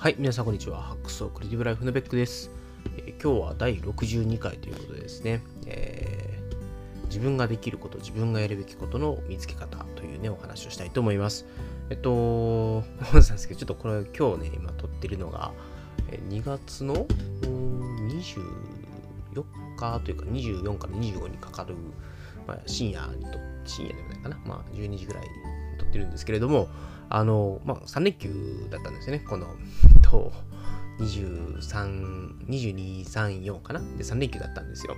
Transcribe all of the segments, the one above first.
はい、皆さんこんにちは。ハックスオクリティブライフのベックです、えー今日は第62回ということでですね、えー自分ができること、自分がやるべきことの見つけ方というね、お話をしたいと思います。えっと、思うんですけど、ちょっとこれ今日ね、今撮ってるのが、え2月の24日というか24から25にかかる、まあ、深夜にと、深夜ではないかな、まあ12時ぐらいに撮ってるんですけれども、あの、まあ、3連休だったんですよね。この、と、23、22、3、4かな？で、3連休だったんですよ。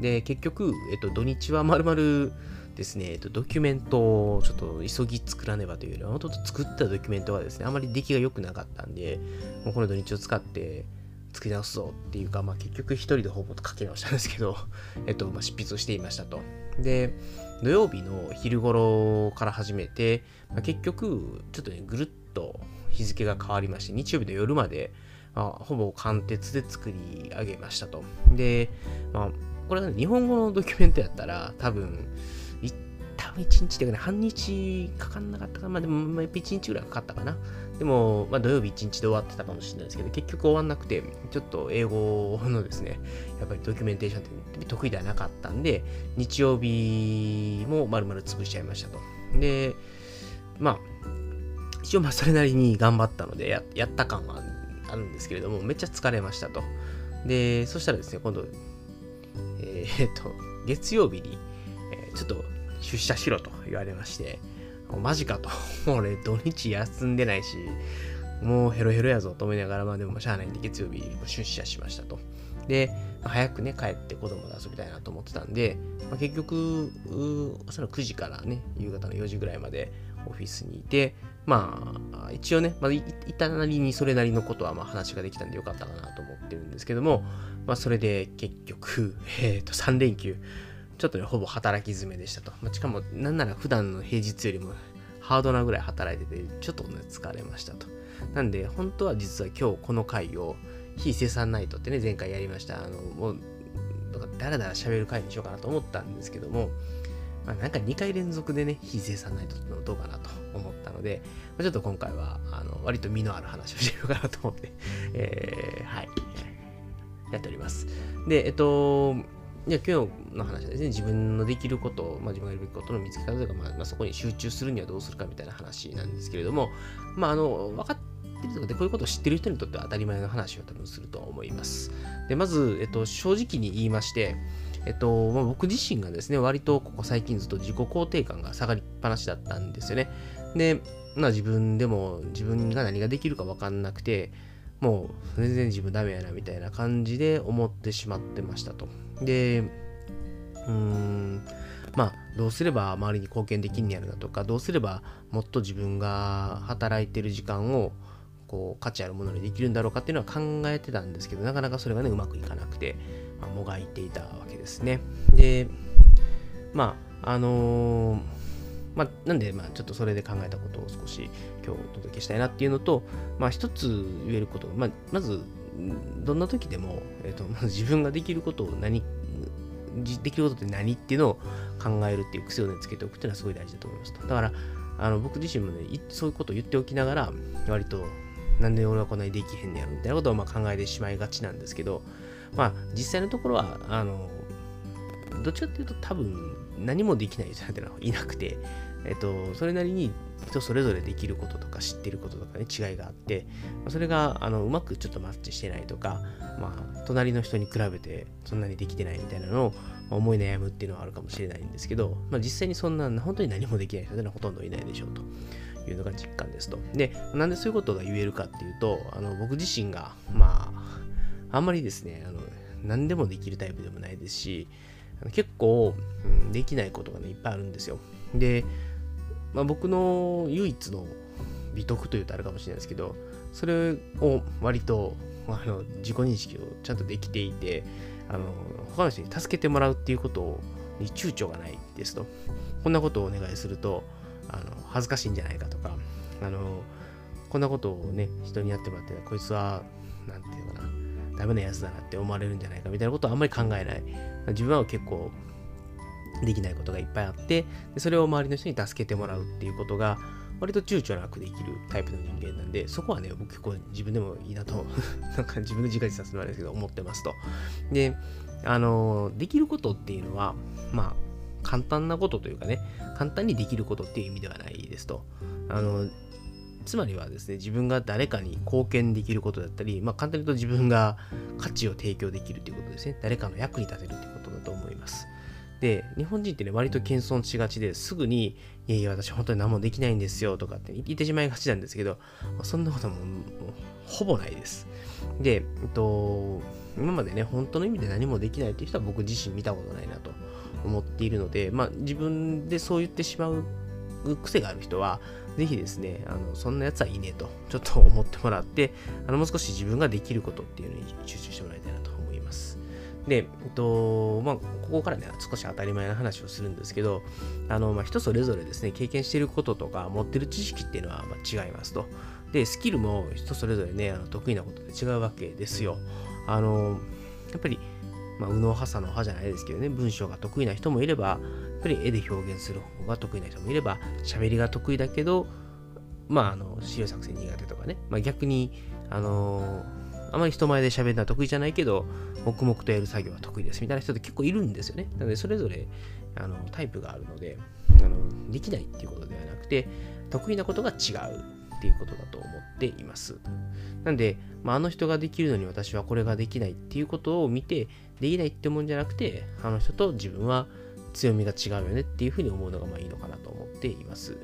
で、結局、えっと、土日はまるまるですね、えっと、ドキュメントをちょっと急ぎ作らねばというよりは、もともと作ったドキュメントはですね、あまり出来が良くなかったんで、もうこの土日を使って作り直すぞっていうか、まあ、結局一人でほぼ書き直したんですけど、えっと、まあ、執筆をしていましたと。で、土曜日の昼頃から始めて、まあ、結局、ちょっとね、ぐるっと日付が変わりまして、日曜日の夜まで、まあ、ほぼ貫徹で作り上げましたと。で、まあ、これは、ね、日本語のドキュメントやったら、多分、い多分1日というかね、半日かかんなかったかな。まあでも、まあ、1日ぐらいかかったかな。でも、まあ土曜日1日で終わってたかもしれないですけど、結局終わんなくて、ちょっと英語のですね、やっぱりドキュメンテーションって得意ではなかったんで、日曜日も丸々潰しちゃいましたと。で、まあ、一応まあそれなりに頑張ったのでや、やった感はあるんですけれども、めっちゃ疲れましたと。で、そしたらですね、今度、えーっと、月曜日に、えーちょっと出社しろと言われまして、マジかと。俺土日休んでないし、もうヘロヘロやぞと思いながら、まあでもしゃあないんで月曜日出社しましたと。で、早くね、帰って子供と遊びたいなと思ってたんで、まあ、結局、う朝の9時からね、夕方の4時ぐらいまでオフィスにいて、まあ、一応ね、まあ、いたなりにそれなりのことはまあ話ができたんでよかったかなと思ってるんですけども、まあ、それで結局、えっ、と、3連休、ちょっとね、ほぼ働き詰めでしたと。まあ、しかも、なんなら普段の平日よりもハードなぐらい働いてて、ちょっとね、疲れましたと。なんで、本当は実は今日この回を、非生産ナイトってね、前回やりました。あの、もう、だからだらだら喋る回にしようかなと思ったんですけども、まあ、なんか2回連続でね、非生産ナイトってのどうかなと思ったので、まあ、ちょっと今回は、あの、割と身のある話をしようかなと思って、えー、はい、やっております。で、えっと、じゃ今日の話はですね、自分のできること、まあ、自分がやるべきことの見つけ方とか、まあ、まあ、そこに集中するにはどうするかみたいな話なんですけれども、まあ、あの、分かってるとかで、こういうことを知ってる人にとっては当たり前の話を多分すると思います。で、まず、えっと、正直に言いまして、えっと、まあ、僕自身がですね、割とここ最近ずっと自己肯定感が下がりっぱなしだったんですよね。で、まあ自分でも自分が何ができるか分かんなくて、もう全然自分ダメやなみたいな感じで思ってしまってましたと。で、うーん、まあどうすれば周りに貢献できんねやろなとか、どうすればもっと自分が働いてる時間をこう価値あるものにできるんだろうかっていうのは考えてたんですけど、なかなかそれがね、うまくいかなくて、まあ、もがいていたわけですね。で、まあ、あのーまあ、なんで、まあ、ちょっとそれで考えたことを少し今日お届けしたいなっていうのと、まあ、一つ言えること、まあ、まず、どんな時でも、えっと 自分ができることを何、できることって何っていうのを考えるっていう癖をね、つけておくっていうのはすごい大事だと思います。だから、あの僕自身もね、そういうことを言っておきながら、割と、なんで俺はこんなにできへんねやろみたいなことをまあ考えてしまいがちなんですけど、まあ、実際のところは、あの、どっちかっていうと多分何もできない人なんてのは いなくて、えっと、それなりに人それぞれできることとか知ってることとかね、違いがあって、それがあのうまくちょっとマッチしてないとか、まあ、隣の人に比べてそんなにできてないみたいなのを思い悩むっていうのはあるかもしれないんですけど、まあ、実際にそんな本当に何もできない人というのはほとんどいないでしょうと。いうのが実感ですと。で、なんでそういうことが言えるかっていうと、あの僕自身が、まあ、あんまりですね、あの何でもできるタイプでもないですし、結構、うんできないことがね、いっぱいあるんですよ。で、まあ、僕の唯一の美徳というとあるかもしれないですけど、それを割とあの自己認識をちゃんとできていて、あの他の人に助けてもらうっていうことに躊躇がないですと。こんなことをお願いすると、あの恥ずかしいんじゃないかとか、あのこんなことをね、人にやってもらって、こいつは、なんていうかな、ダメなやつだなって思われるんじゃないかみたいなことはあんまり考えない。自分は結構できないことがいっぱいあって、でそれを周りの人に助けてもらうっていうことが割と躊躇なくできるタイプの人間なんで、そこはね、僕結構自分でもいいなと、なんか自分で自画自賛するのあれですけど、思ってますと。で、あの、できることっていうのは、まあ、簡単なことというかね、簡単にできることっていう意味ではないですと。あの、つまりはですね、自分が誰かに貢献できることだったり、まあ、簡単に言うと自分が価値を提供できるということですね。誰かの役に立てるということだと思います。で、日本人ってね、割と謙遜しがちですぐに、いやいや、私本当に何もできないんですよとかって言ってしまいがちなんですけど、そんなこともほぼないです。で、えっと、今までね、本当の意味で何もできないっていう人は僕自身見たことないなと思っているので、まあ自分でそう言ってしまう癖がある人は、ぜひですね、あのそんなやつはいいねと、ちょっと思ってもらって、あのもう少し自分ができることっていうのに集中してもらいたいな。で、えっと、まあ、ここからね、少し当たり前な話をするんですけど、あの、まあ、人それぞれですね、経験していることとか、持ってる知識っていうのはま違いますと。で、スキルも人それぞれね、あの得意なことで違うわけですよ。あの、やっぱり、まあ、右脳派左脳派じゃないですけどね、文章が得意な人もいれば、やっぱり絵で表現する方が得意な人もいれば、喋りが得意だけど、まあ、あの、資料作成苦手とかね、まあ、逆に、あのあまり人前で喋るのは得意じゃないけど、黙々とやる作業は得意ですみたいな人って結構いるんですよね。なので、それぞれあのタイプがあるのであの、できないっていうことではなくて、得意なことが違うっていうことだと思っています。なんで、まあ、あの人ができるのに私はこれができないっていうことを見て、できないって思うんじゃなくて、あの人と自分は強みが違うよねっていうふうに思うのがまあいいのかなと思っています。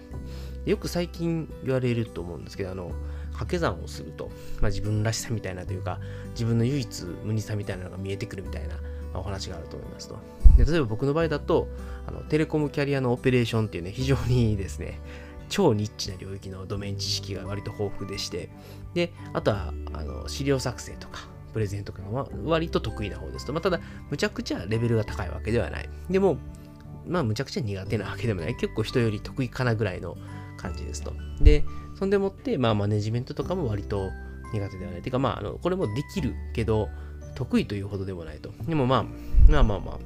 よく最近言われると思うんですけど、あの、掛け算をすると、まあ、自分らしさみたいなというか、自分の唯一無二さみたいなのが見えてくるみたいな、まあ、お話があると思いますと。で例えば僕の場合だとあの、テレコムキャリアのオペレーションっていうね、非常にですね、超ニッチな領域のドメイン知識が割と豊富でして、で、あとはあの資料作成とか、プレゼントとかが割と得意な方ですと。まあ、ただ、むちゃくちゃレベルが高いわけではない。でも、まあ、むちゃくちゃ苦手なわけでもない。結構人より得意かなぐらいの感じですと。で、そんでもって、まあ、マネジメントとかも割と苦手ではない。てか、まあ、あの、これもできるけど、得意というほどでもないと。でもまあ、まあまあまあ、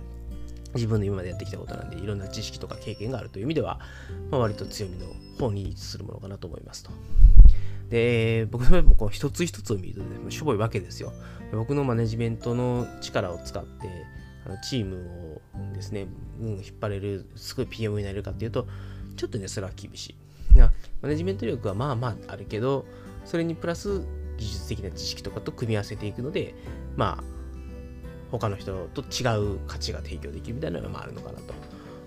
自分の今までやってきたことなんで、いろんな知識とか経験があるという意味では、まあ、割と強みの方に位置するものかなと思いますと。で、僕の場合もこう一つ一つを見ると、ね、しょぼいわけですよ。僕のマネジメントの力を使って、あのチームをですね、うん、引っ張れる、すごい PM になれるかっていうと、ちょっとね、それは厳しい。なマネジメント力はまあまああるけど、それにプラス技術的な知識とかと組み合わせていくので、まあ、他の人と違う価値が提供できるみたいなのがあるのかなと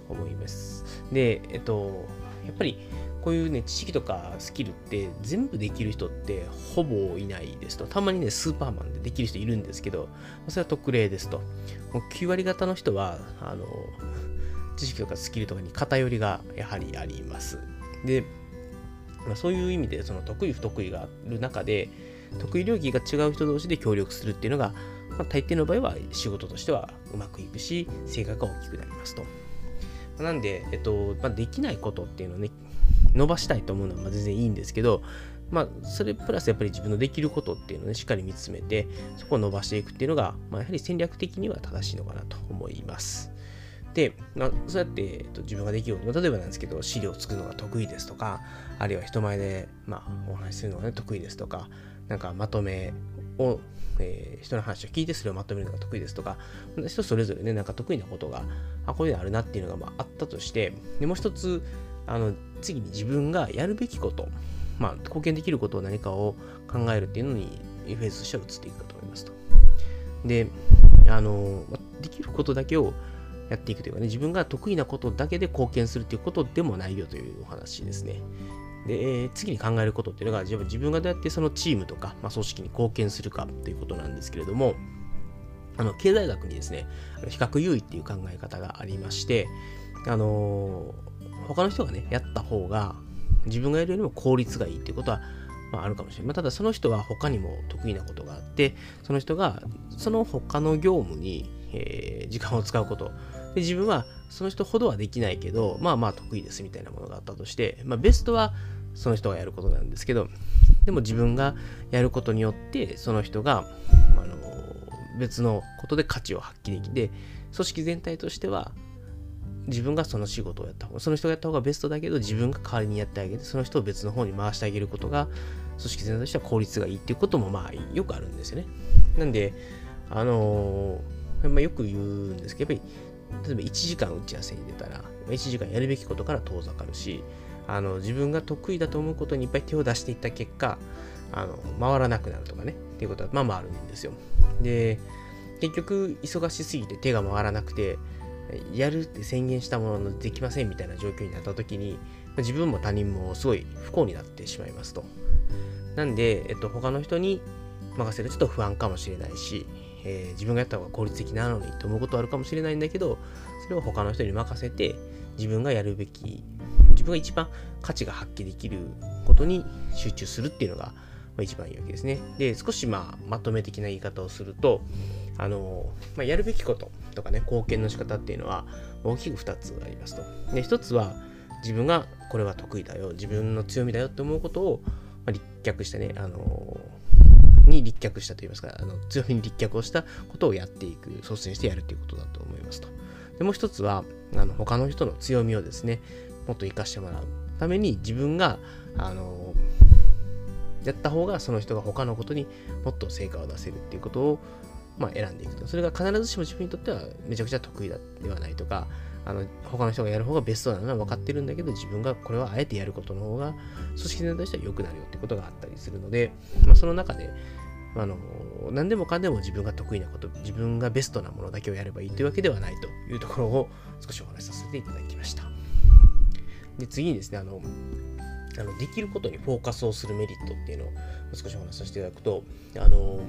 思います。で、えっと、やっぱりこういうね、知識とかスキルって全部できる人ってほぼいないですと。たまにね、スーパーマンでできる人いるんですけど、それは特例ですと。もう9割方の人は、あの、知識とかスキルとかに偏りがやはりあります。で、まあ、そういう意味でその得意不得意がある中で得意領域が違う人同士で協力するっていうのが、まあ、大抵の場合は仕事としてはうまくいくし成果が大きくなりますと。なんで、えっとまあ、できないことっていうのをね伸ばしたいと思うのは全然いいんですけど、まあ、それプラスやっぱり自分のできることっていうのをね、しっかり見つめて、そこを伸ばしていくっていうのが、まあ、やはり戦略的には正しいのかなと思います。で、まあ、そうやって、えっと、自分ができること、例えばなんですけど、資料を作るのが得意ですとか、あるいは人前で、まあ、お話しするのが、ね、得意ですとか、なんかまとめを、えー、人の話を聞いてそれをまとめるのが得意ですとか、人それぞれね、なんか得意なことが、あ、こういうのあるなっていうのが、まあ、あったとして、でもう一つ、あの、次に自分がやるべきこと、まあ、貢献できることを何かを考えるっていうのに、フェーズとしては移っていくかと思いますと。で、あの、できることだけをやっていくというかね、自分が得意なことだけで貢献するということでもないよというお話ですね。で、えー、次に考えることっていうのが、自分がどうやってそのチームとか、まあ、組織に貢献するかということなんですけれども、あの経済学にですね、比較優位っていう考え方がありまして、あのー、他の人がね、やった方が、自分がやるよりも効率がいいっていうことは、まあ、あるかもしれない。まあ、ただその人は他にも得意なことがあって、その人がその他の業務に、えー、時間を使うことで、自分はその人ほどはできないけど、まあまあ得意ですみたいなものがあったとして、まあベストはその人がやることなんですけど、でも自分がやることによって、その人が、あの、別のことで価値を発揮できて、組織全体としては、自分がその仕事をやった方が、その人がやった方がベストだけど、自分が代わりにやってあげて、その人を別の方に回してあげることが、組織全体としては効率がいいっていうことも、まあ、よくあるんですよね。なんで、あのー、まあ、よく言うんですけど、やっぱり、例えば1時間打ち合わせに出たら、1時間やるべきことから遠ざかるし、あの自分が得意だと思うことにいっぱい手を出していった結果、あの回らなくなるとかね、っていうことはまあまああるんですよ。で、結局、忙しすぎて手が回らなくて、やるって宣言したもののできませんみたいな状況になった時に、自分も他人もすごい不幸になってしまいますと。なんで、えっと、他の人に任せるちょっと不安かもしれないし、えー、自分がやった方が効率的なのにと思うことはあるかもしれないんだけど、それを他の人に任せて、自分がやるべき、自分が一番価値が発揮できることに集中するっていうのが、一番いいわけですね。で、少しまあまとめ的な言い方をすると、あの、まあ、やるべきこととかね、貢献の仕方っていうのは大きく2つありますと。で、1つは自分がこれは得意だよ、自分の強みだよって思うことを、立脚してね、あのに立脚したといいますか、あの強みに立脚をしたことをやっていく、率先してやるということだと思いますと。でもう一つは、あの他の人の強みをですね、もっと活かしてもらうために自分が、あのやった方がその人が他のことにもっと成果を出せるっていうことを、まあ、選んでいくと。それが必ずしも自分にとってはめちゃくちゃ得意だではないとか、あの他の人がやる方がベストなのは分かってるんだけど、自分がこれはあえてやることの方が組織全体としては良くなるよってことがあったりするので、まあ、その中で、あの何でもかんでも自分が得意なこと、自分がベストなものだけをやればいいというわけではないというところを少しお話しさせていただきました。で、次にですね、あの、あのできることにフォーカスをするメリットっていうのを少しお話しさせていただくと、あの、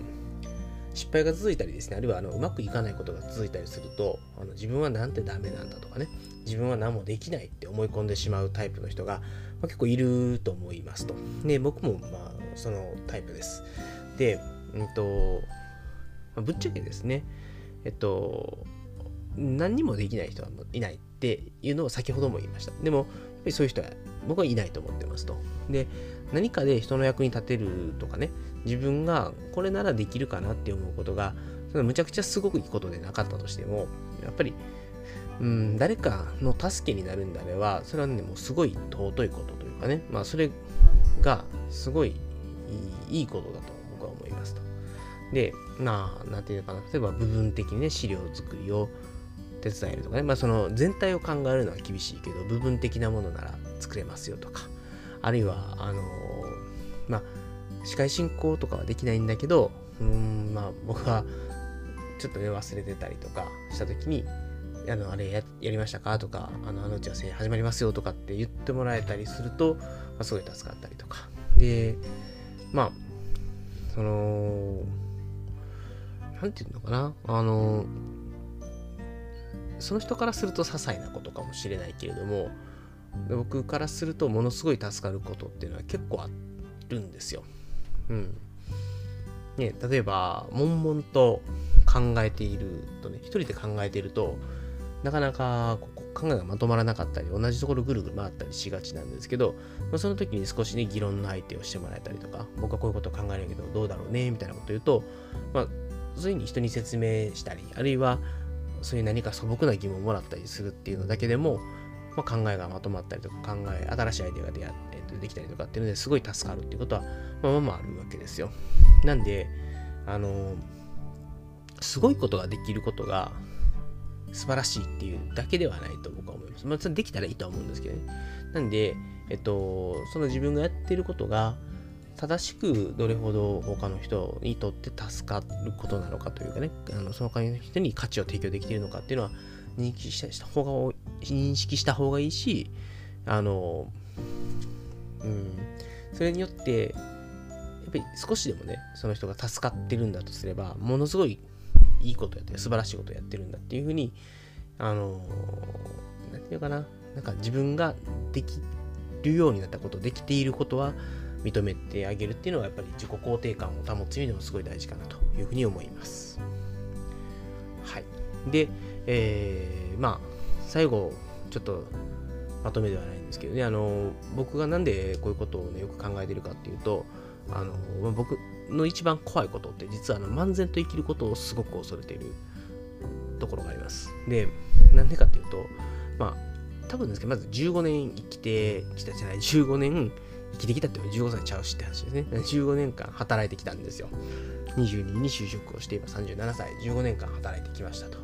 失敗が続いたりですね、あるいはあのうまくいかないことが続いたりすると、あの自分はなんてダメなんだとかね、自分は何もできないって思い込んでしまうタイプの人が、まあ、結構いると思いますと。で、僕もまあそのタイプです。で、うんと、まあ、ぶっちゃけですね、えっと、何にもできない人はいないっていうのを先ほども言いました。でも、やっぱりそういう人は僕はいないと思ってますと。で、何かで人の役に立てるとかね、自分がこれならできるかなって思うことが、そのむちゃくちゃすごくいいことでなかったとしても、やっぱり、うん、誰かの助けになるんであれば、それはね、もうすごい尊いことというかね、まあそれがすごいいいことだと僕は思いますと。で、まあ、なんていうかな、例えば部分的にね、資料作りを手伝えるとかね、まあその全体を考えるのは厳しいけど、部分的なものなら作れますよとか、あるいは、あのまあ、司会進行とかはできないんだけど、うん、まあ僕はちょっとね、忘れてたりとかした時に、あの、あれやりましたかとか、あの、あの打ち合わせ始まりますよとかって言ってもらえたりすると、まあ、すごい助かったりとか。で、まあ、その、なんていうのかな、あの、その人からすると些細なことかもしれないけれども、僕からするとものすごい助かることっていうのは結構あるんですよ。うん。ね、例えば、悶々と考えているとね、一人で考えていると、なかなか考えがまとまらなかったり、同じところぐるぐる回ったりしがちなんですけど、まあ、その時に少しね、議論の相手をしてもらえたりとか、僕はこういうことを考えるけど、どうだろうね、みたいなこと言うと、まあ、そういに人に説明したり、あるいは、そういう何か素朴な疑問をもらったりするっていうのだけでも、まあ、考えがまとまったりとか、考え、新しいアイデアがでできたりとかっていうのですごい助かるっていうことは、まあまあまああるわけですよ。なんで、あの、すごいことができることが素晴らしいっていうだけではないと僕は思います。まあ、できたらいいとは思うんですけどね。なんで、えっと、その自分がやってることが、正しくどれほど他の人にとって助かることなのかというかね、あのその他の人に価値を提供できているのかっていうのは認識した方が認識した方がいいし、あの、うん、それによって、やっぱり少しでもね、その人が助かってるんだとすれば、ものすごいいいことやってる、素晴らしいことやってるんだっていうふうに、あの、なんていうかな、なんか自分ができるようになったこと、できていることは認めてあげるっていうのは、やっぱり自己肯定感を保つ意味でもすごい大事かなというふうに思います。はい。で、えー、まあ、最後、ちょっとまとめではないんですけどね、あの、僕がなんでこういうことをね、よく考えてるかっていうと、あの、ま、僕の一番怖いことって、実はあの漫然と生きることをすごく恐れているところがあります。で、なんでかっていうと、まあ、多分ですけど、まず15年生きてきたじゃない、15年生きてきたって15歳ちゃうしって話ですね。15年間働いてきたんですよ。22に就職をして、今37歳、15年間働いてきましたと。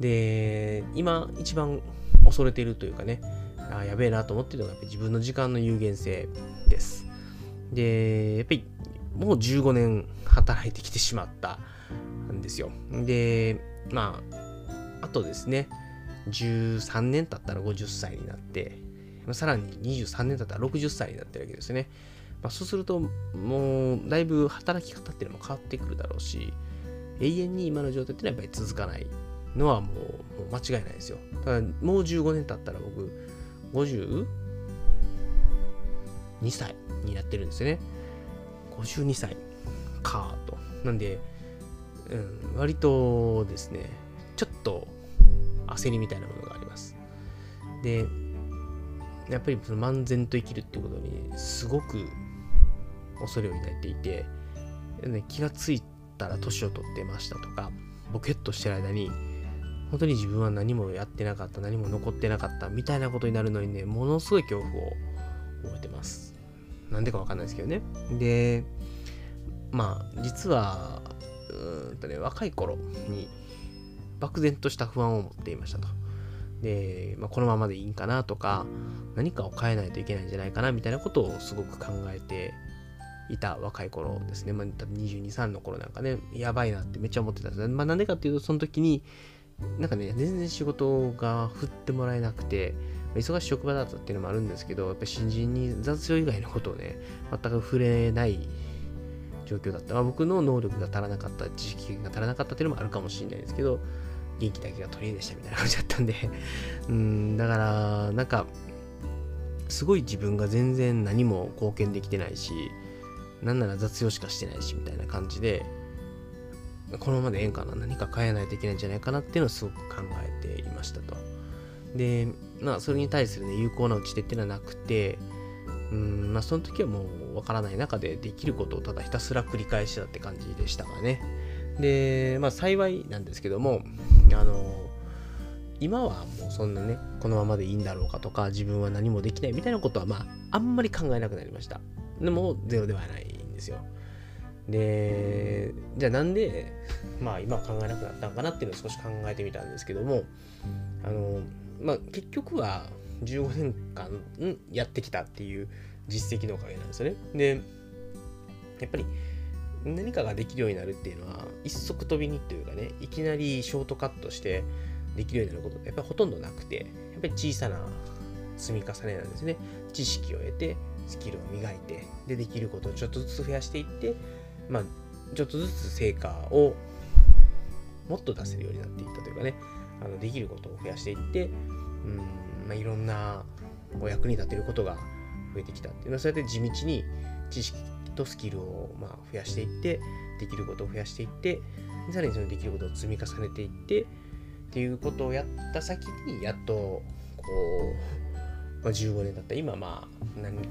で、今一番恐れているというかね、あやべえなと思ってるのがやっぱ自分の時間の有限性です。で、やっぱりもう15年働いてきてしまったんですよ。で、まあ、あとですね、13年経ったら50歳になって、さらに23年経ったら60歳になってるわけですね。まあ、そうすると、もう、だいぶ働き方っていうのも変わってくるだろうし、永遠に今の状態っていうのはやっぱり続かないのはもうもう間違いないですよ。ただ、もう15年経ったら僕、52歳になってるんですよね。52歳かと。なんで、うん、割とですね、ちょっと焦りみたいなものがあります。で、やっぱりその漫然と生きるっていうことにすごく恐れを抱いていて、ね、気がついたら年を取ってましたとか、ボケっとしてる間に、本当に自分は何もやってなかった、何も残ってなかったみたいなことになるのにね、ものすごい恐怖を覚えてます。なんでかわかんないですけどね。で、まあ、実は、うんとね、若い頃に漠然とした不安を持っていましたと。で、まあ、このままでいいんかなとか、何かを変えないといけないんじゃないかなみたいなことをすごく考えていた若い頃ですね。まあ、多分22、3の頃なんかね、やばいなってめっちゃ思ってたんですまあ、なんでかっていうと、その時に、なんかね、全然仕事が振ってもらえなくて、忙しい職場だったっていうのもあるんですけど、やっぱ新人に雑用以外のことをね、全く触れない状況だった。まあ、僕の能力が足らなかった、知識が足らなかったっていうのもあるかもしれないですけど、元気だけが取り柄でしたみたいな感じだったんで うん、だから、なんか、すごい自分が全然何も貢献できてないし、なんなら雑用しかしてないし、みたいな感じで、このままでええんかな何か変えないといけないんじゃないかなっていうのをすごく考えていましたと。で、まあ、それに対するね、有効な打ち手っていうのはなくて、うん、まあ、その時はもうわからない中でできることをただひたすら繰り返したって感じでしたがね。で、まあ、幸いなんですけども、あの、今はもうそんなね、このままでいいんだろうかとか、自分は何もできないみたいなことは、まあ、あんまり考えなくなりました。でも、ゼロではないんですよ。で、じゃあなんで、まあ今は考えなくなったのかなっていうのを少し考えてみたんですけども、あの、まあ結局は15年間やってきたっていう実績のおかげなんですよね。で、やっぱり何かができるようになるっていうのは、一足飛びにというかね、いきなりショートカットしてできるようになることってやっぱりほとんどなくて、やっぱり小さな積み重ねなんですね。知識を得て、スキルを磨いて、で、できることをちょっとずつ増やしていって、まあ、ちょっとずつ成果をもっと出せるようになっていったというかね、あのできることを増やしていって、うんまあ、いろんなお役に立てることが増えてきたっていうのは、そうやって地道に知識とスキルをま増やしていって、できることを増やしていって、さらにそのできることを積み重ねていって、っていうことをやった先に、やっと、こう、まあ、15年経った今、まあ、何、こ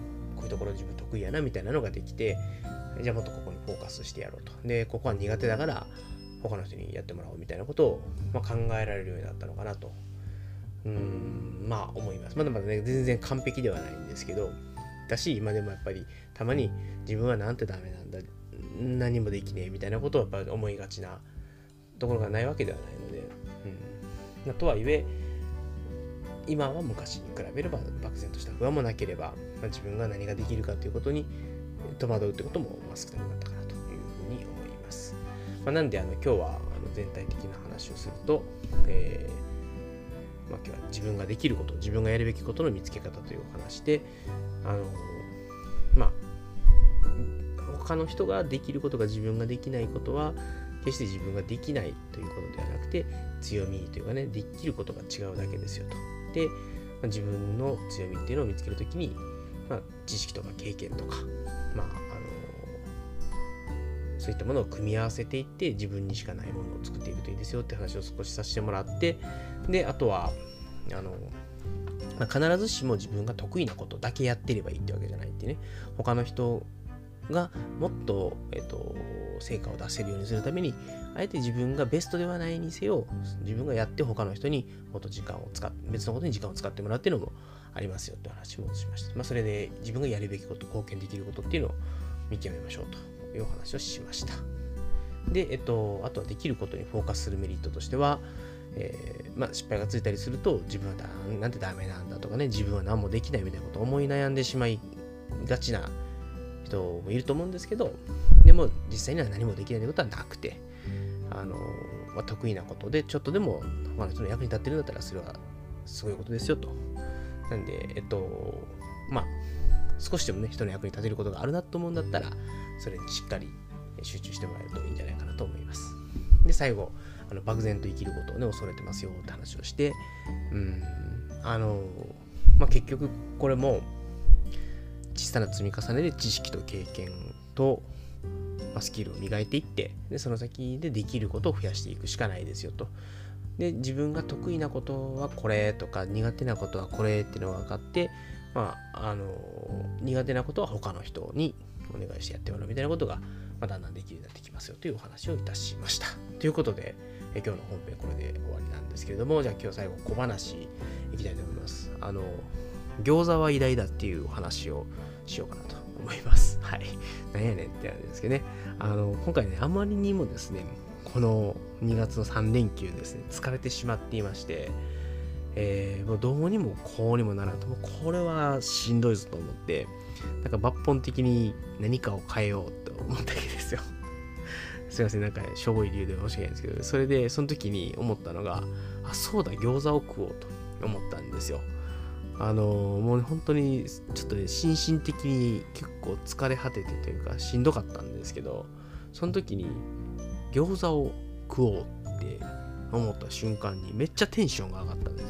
ういうところ自分得意やなみたいなのができて、じゃあもっとここにフォーカスしてやろうと。で、ここは苦手だから、他の人にやってもらおうみたいなことを、まあ、考えられるようになったのかなと、うん、まあ思います。まだまだね、全然完璧ではないんですけど、だし、今でもやっぱり、たまに自分はなんてダメなんだ、何もできねえみたいなことをやっぱり思いがちなところがないわけではないので、うん。とはいえ、今は昔に比べれば漠然とした不安もなければ、まあ、自分が何ができるかということに戸惑うってことも少なくなったかなというふうに思います。まあ、なんであの今日はあの全体的な話をすると、えー、まあ、今日は自分ができること、自分がやるべきことの見つけ方というお話で、あのまあ、他の人ができることが自分ができないことは、決して自分ができないということではなくて、強みというかね、できることが違うだけですよと。で、まあ、自分の強みっていうのを見つけるときに、まあ、知識とか経験とか、まあ、そういったものを組み合わせていって自分にしかないものを作っていくといいですよって話を少しさせてもらってであとはあの、まあ、必ずしも自分が得意なことだけやってればいいってわけじゃないってね他の人がもっと、えっと、成果を出せるようにするために、あえて自分がベストではないにせよ、自分がやって他の人にもっと時間を使って、別のことに時間を使ってもらうっていうのもありますよって話もしました。まあ、それで自分がやるべきこと、貢献できることっていうのを見極めましょうというお話をしました。で、えっと、あとはできることにフォーカスするメリットとしては、えー、まあ、失敗がついたりすると自分はなんてダメなんだとかね自分は何もできないみたいなことを思い悩んでしまいがちな人もいると思うんですけどでも実際には何もできないということはなくてあの、まあ、得意なことでちょっとでも他の人の役に立ってるんだったらそれはすごいことですよとなんでえっとまあ少しでもね人の役に立てることがあるなと思うんだったらそれにしっかり集中してもらえるといいんじゃないかなと思いますで最後あの漠然と生きることをね恐れてますよって話をしてうんあのまあ結局これも小さな積み重ねで知識と経験と、まあ、スキルを磨いていってでその先でできることを増やしていくしかないですよと。で自分が得意なことはこれとか苦手なことはこれっていうのが分かって、まあ、あの苦手なことは他の人にお願いしてやってもらうみたいなことが、ま、だんだんできるようになってきますよというお話をいたしました。ということで、え今日の本編これで終わりなんですけれども、じゃあ今日最後小話いきたいと思います。あの、餃子は偉大だっていうお話をしようかなと思います。はい。なんやねんってあるんですけどね。あの、今回ね、あまりにもですね、この2月の3連休ですね、疲れてしまっていまして、えー、もうどうにもこうにもならんと、もうこれはしんどいぞと思って、なんか抜本的に何かを変えようと思ったわけですよ。すいません、なんかしょぼい理由で申し訳ないんですけど、それでその時に思ったのが、あ、そうだ、餃子を食おうと思ったんですよ。あのもう本当にちょっとね心身的に結構疲れ果ててというかしんどかったんですけどその時に餃子を食おうって思った瞬間にめっちゃテンションが上がったんです、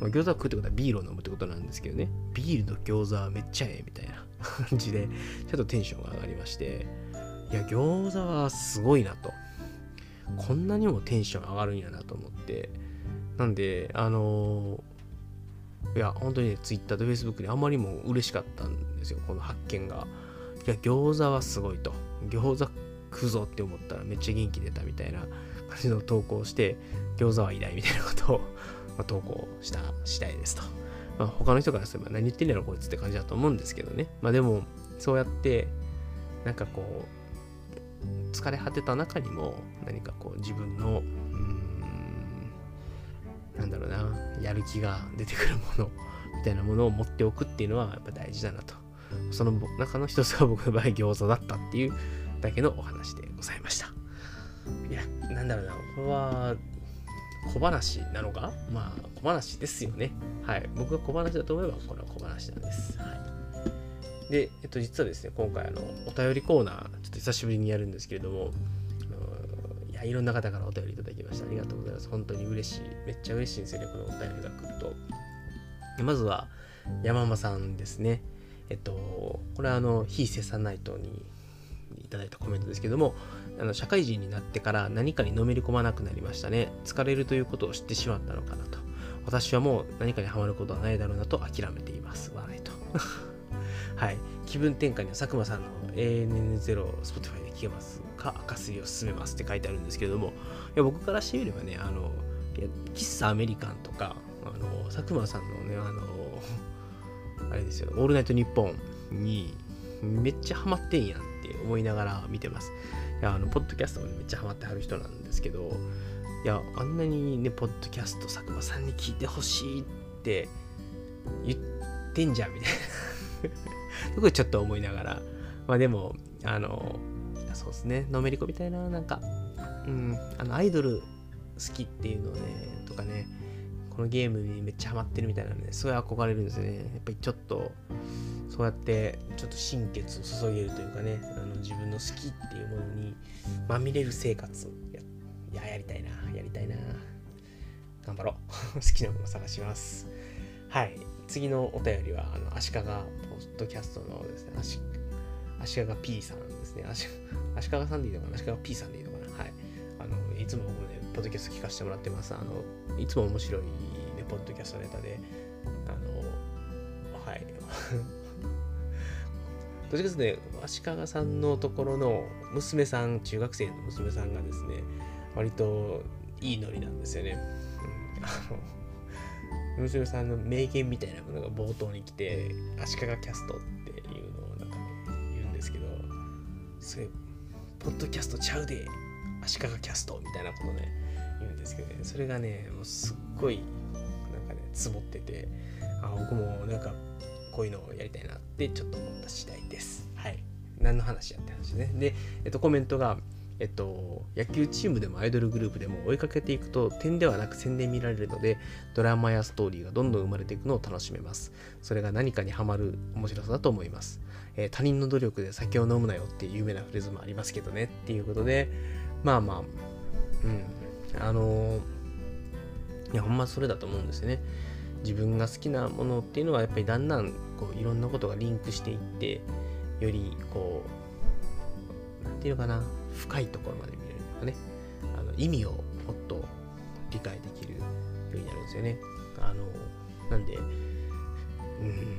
まあ、餃子食うってことはビールを飲むってことなんですけどね。ビールと餃子はめっちゃええみたいな感じでちょっとテンションが上がりまして。いや餃子はすごいなと。こんなにもテンション上がるんやなと思って。なんであのーいや、本当にね、Twitter と Facebook にあまりも嬉しかったんですよ、この発見が。いや、餃子はすごいと。餃子食うぞって思ったらめっちゃ元気出たみたいな感じの投稿して、餃子は偉大みたいなことを、まあ、投稿した次第ですと。まあ、他の人からすれば何言ってんやろこいつって感じだと思うんですけどね。まあでも、そうやって、なんかこう、疲れ果てた中にも何かこう自分のなんだろうな、やる気が出てくるものみたいなものを持っておくっていうのはやっぱ大事だなと。その中の一つが僕の場合餃子だったっていうだけのお話でございました。いや、なんだろうな、これは小話なのか？まあ小話ですよね。はい。僕が小話だと思えばこれは小話なんです。はい。で、えっと、実はですね、今回あの、お便りコーナー、ちょっと久しぶりにやるんですけれども、いや、いろんな方からお便りいただきました。ありがとうございます。本当に嬉しい。めっちゃ嬉しいんですよね、このお便りが来ると。まずは、山間さんですね。えっと、これはあの、非生産ナイトにいただいたコメントですけども、あの社会人になってから何かにのめり込まなくなりましたね。疲れるということを知ってしまったのかなと。私はもう何かにハマることはないだろうなと諦めています。笑いと。はい。気分転換には佐久間さんの ANN0 Spotify で聞けますか？赤すを進めますって書いてあるんですけれども、いや僕からしてみればね、あの、喫茶アメリカンとか、あの、佐久間さんのね、あの、あれですよ、オールナイトニッポンにめっちゃハマってんやんって思いながら見てます。いや、あの、ポッドキャストもめっちゃハマってはる人なんですけど、いや、あんなにね、ポッドキャスト佐久間さんに聞いてほしいって言ってんじゃんみたいな。とこちょっと思いながら、まあでも、あの、そうですね、のめり込みたいな、なんか、うん、あの、アイドル好きっていうのね、とかね、このゲームにめっちゃハマってるみたいなね、そうい憧れるんですね。やっぱりちょっと、そうやって、ちょっと心血を注げるというかね、あの自分の好きっていうものにまみれる生活や、いや、やりたいな、やりたいな。頑張ろう。好きなもの探します。はい。次のお便りは、あの、足利ポッドキャストのですね、足足利 P さんですね。足足利さんでいいのかな？足利 P さんでいいのかな？はい。あの、いつも僕ね、ポッドキャスト聞かせてもらってます。あの、いつも面白い、ね、ポッドキャストネタで、あの、はい。どっちかというとね、足利さんのところの娘さん、中学生の娘さんがですね、割といいノリなんですよね。うん、娘さんの名言みたいなものが冒頭に来て、足利キャストっていうのをなんかね、言うんですけど、それ、ポッドキャストちゃうで、足利キャストみたいなことね、言うんですけどね、それがね、もうすっごい、なんかね、つぼってて、あ僕もなんかこういうのをやりたいなってちょっと思った次第です。はい。何の話やって話ね。で、えっと、コメントが、えっと、野球チームでもアイドルグループでも追いかけていくと点ではなく線で見られるのでドラマやストーリーがどんどん生まれていくのを楽しめます。それが何かにハマる面白さだと思います。えー、他人の努力で酒を飲むなよっていう有名なフレーズもありますけどねっていうことでまあまあうんあのー、いやほんまそれだと思うんですよね。自分が好きなものっていうのはやっぱりだんだんこういろんなことがリンクしていってよりこう何て言うのかな深いところまで見れるとかね。あの意味をもっと理解できるようになるんですよね。あのなんでうん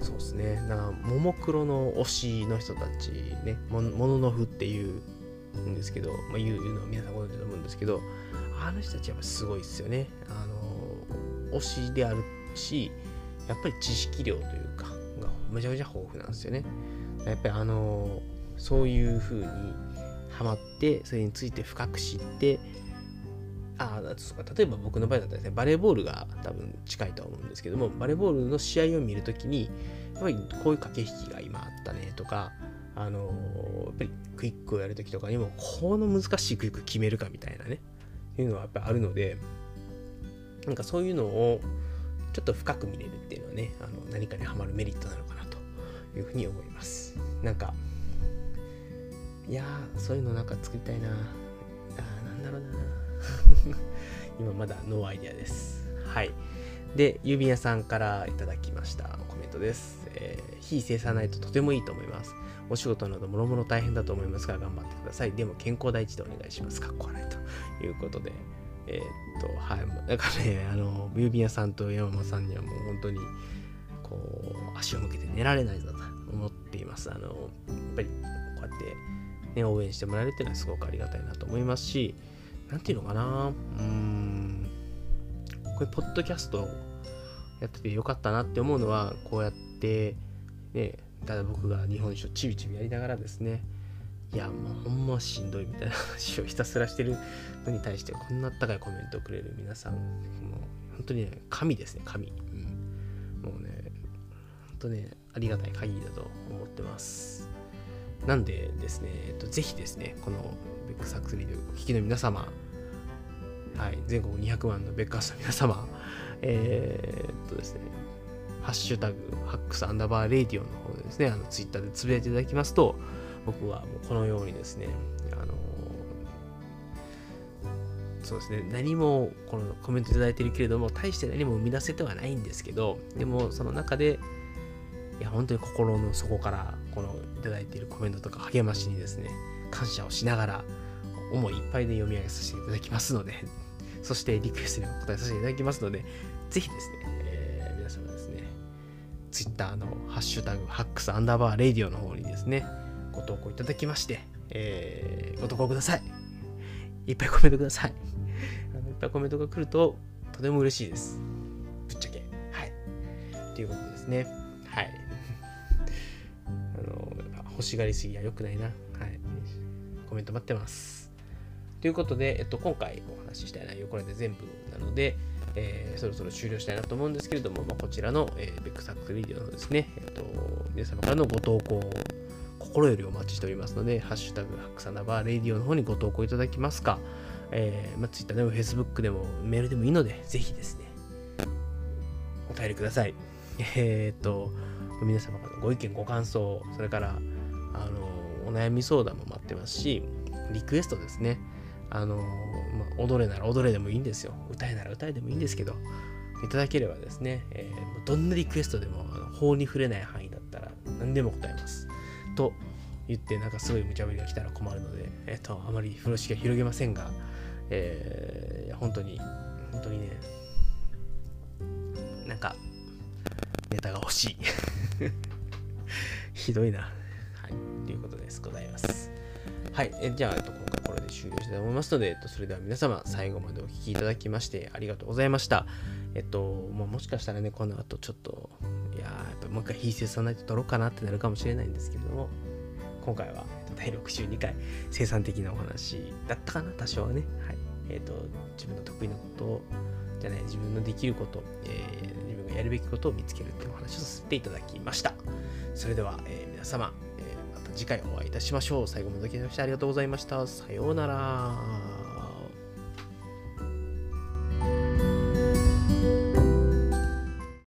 そうですね。だからももクロの推しの人たちねもののふっていうんですけど、まあ、言うのは皆さんご存知だと思うんですけどあの人たちはすごいですよね。あの推しであるし、やっぱり知識量というか、がめちゃめちゃ豊富なんですよね。やっぱりあの、そういう風にハマって、それについて深く知って、あ、そうか、例えば僕の場合だったらですね、バレーボールが多分近いとは思うんですけども、バレーボールの試合を見るときに、やっぱりこういう駆け引きが今あったねとか、あのやっぱりクイックをやるときとかにも、この難しいクイック決めるかみたいなね、いうのはやっぱりあるので、なんかそういうのをちょっと深く見れるっていうのはね、あの何かにハマるメリットなのかなというふうに思います。なんか、いやー、そういうのなんか作りたいな。あなんだろうな。今まだノーアイデアです。はい。で、郵便屋さんからいただきましたコメントです。えー、非生産ないととてもいいと思います。お仕事などもろもろ大変だと思いますが、頑張ってください。でも健康第一でお願いします。かっこ悪いということで、えー、っと、はい。だからね、あの、郵便屋さんと山間さんにはもう本当に、こう、足を向けて寝られないぞと思っています。あの、やっぱり、こうやって、ね、応援してもらえるっていうのはすごくありがたいなと思いますし、なんていうのかな、うーん、これ、ポッドキャストやっててよかったなって思うのは、こうやって、ね、ただ僕が日本酒をちびちびやりながらですね、いや、もうほんましんどいみたいな話をひたすらしてるのに対して、こんなあったかいコメントをくれる皆さん、もう本当にね、神ですね、神。うん、もうね、本当ね、ありがたい限りだと思ってます。なんでですね、えっと、ぜひですね、このベックサックスリードお聞きの皆様、はい、全国200万のベッカースの皆様、えー、っとですね、ハッシュタグ、ハックスアンダーバーレディオの方でですね、あのツイッターでつぶやいていただきますと、僕はもうこのようにですね、あのそうですね、何もこのコメントいただいてるけれども、大して何も生み出せてはないんですけど、でもその中で、いや、本当に心の底からこのいただいているコメントとか励ましにですね、感謝をしながら、思いいっぱいで読み上げさせていただきますので、そしてリクエストにも答えさせていただきますので、ぜひですね、えー、皆様ですね、Twitter のハッシュタグ、ハックスアンダーバーレディオの方にですね、ご投稿いただきまして、えー、ご投稿ください。いっぱいコメントください。あのいっぱいコメントが来るととても嬉しいです。ぶっちゃけ。はい。ということですね。はい。あの、欲しがりすぎは良くないな。はい。コメント待ってます。ということで、えっと、今回お話ししたい内容、これで全部なので、えー、そろそろ終了したいなと思うんですけれども、まあ、こちらの、えー、ベックサックスビデオのですね、えっと、皆様からのご投稿心よりお待ちしておりますので、ハッシュタグ、ハクサナバーレディオの方にご投稿いただきますか、えー、まあ、Twitter でも Facebook でもメールでもいいので、ぜひですね、お便りください。えー、っと、皆様からご意見、ご感想、それから、あの、お悩み相談も待ってますし、リクエストですね。あの、まあ、踊れなら踊れでもいいんですよ。歌えなら歌えでもいいんですけど、いただければですね、えー、どんなリクエストでも法に触れない範囲だったら何でも答えます。と言ってなんかすごい無茶ぶりが来たら困るので、えっと、あまり風呂敷は広げませんが、えー、本当に、本当にね、なんか、ネタが欲しい。ひどいな。はい。ということです。ございます。はい。えじゃあ、えっと、今回これで終了したいと思いますので、えっと、それでは皆様、最後までお聴きいただきましてありがとうございました。えっと、もうもしかしたらね、この後ちょっと、いややっぱもう一回引いさないと撮ろうかなってなるかもしれないんですけれども、今回は、第62回、生産的なお話だったかな、多少はね。はい。えっと、自分の得意なことを、じゃない、自分のできること、えー、自分がやるべきことを見つけるってお話をさせていただきました。それでは、えー、皆様、次回お会いいたしましょう。最後までお聞きいただきましてありがとうございました。さようなら。